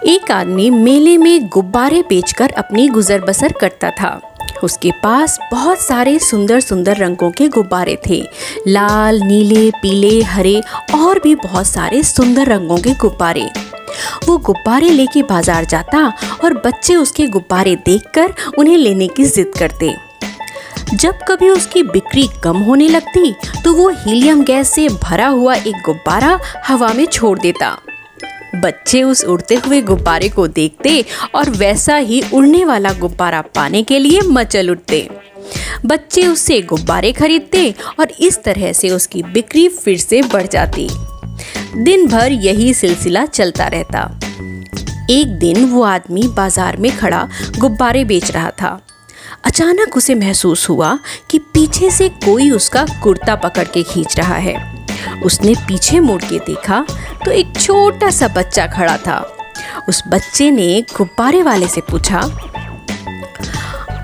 एक आदमी मेले में गुब्बारे बेचकर अपनी गुजर बसर करता था। उसके पास बहुत सारे सुंदर सुंदर रंगों के गुब्बारे थे। लाल, नीले, पीले, हरे और भी बहुत सारे सुंदर रंगों के गुब्बारे। वो गुब्बारे लेके बाज़ार जाता और बच्चे उसके गुब्बारे देखकर उन्हें लेने की जिद करते। जब कभी उसकी बिक्री कम होने लगती तो वो हीलियम गैस से भरा हुआ एक गुब्बारा हवा में छोड़ देता। बच्चे उस उड़ते हुए गुब्बारे को देखते और वैसा ही उड़ने वाला गुब्बारा पाने के लिए मचल उठते। बच्चे उससे गुब्बारे खरीदते और इस तरह से उसकी बिक्री फिर से बढ़ जाती। दिन भर यही सिलसिला चलता रहता। एक दिन वो आदमी बाज़ार में खड़ा गुब्बारे बेच रहा था। अचानक उसे महसूस हुआ कि पीछे से कोई उसका कुर्ता पकड़ के खींच रहा है। उसने पीछे मुड़ के देखा तो एक छोटा सा बच्चा खड़ा था। उस बच्चे ने गुब्बारे वाले से पूछा,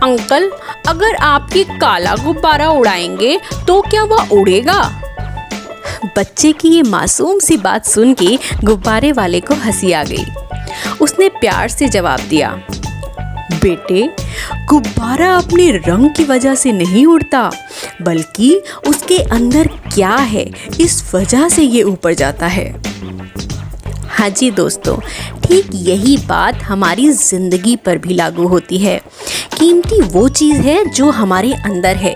अंकल, अगर आपके काला गुब्बारा उड़ाएँगे तो क्या वह उड़ेगा? बच्चे की ये मासूम सी बात सुन के गुब्बारे वाले को हँसी आ गई। उसने प्यार से जवाब दिया बेटे, गुब्बारा अपने रंग की वजह से नहीं उड़ता, बल्कि उसके अंदर क्या है, इस वजह से ये ऊपर जाता है। हाँ जी दोस्तों, ठीक यही बात हमारी ज़िंदगी पर भी लागू होती है। कीमती वो चीज़ है जो हमारे अंदर है।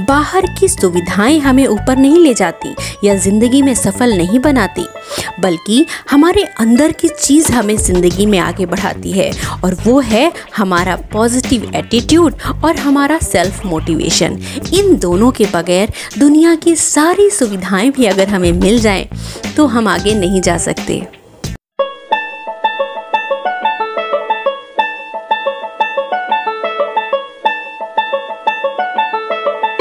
बाहर की सुविधाएँ हमें ऊपर नहीं ले जाती या ज़िंदगी में सफल नहीं बनाती, बल्कि हमारे अंदर की चीज़ हमें ज़िंदगी में आगे बढ़ाती है और वो है हमारा पॉजिटिव एटीट्यूड और हमारा सेल्फ मोटिवेशन इन दोनों के बगैर दुनिया की सारी सुविधाएँ भी अगर हमें मिल जाएँ तो हम आगे नहीं जा सकते।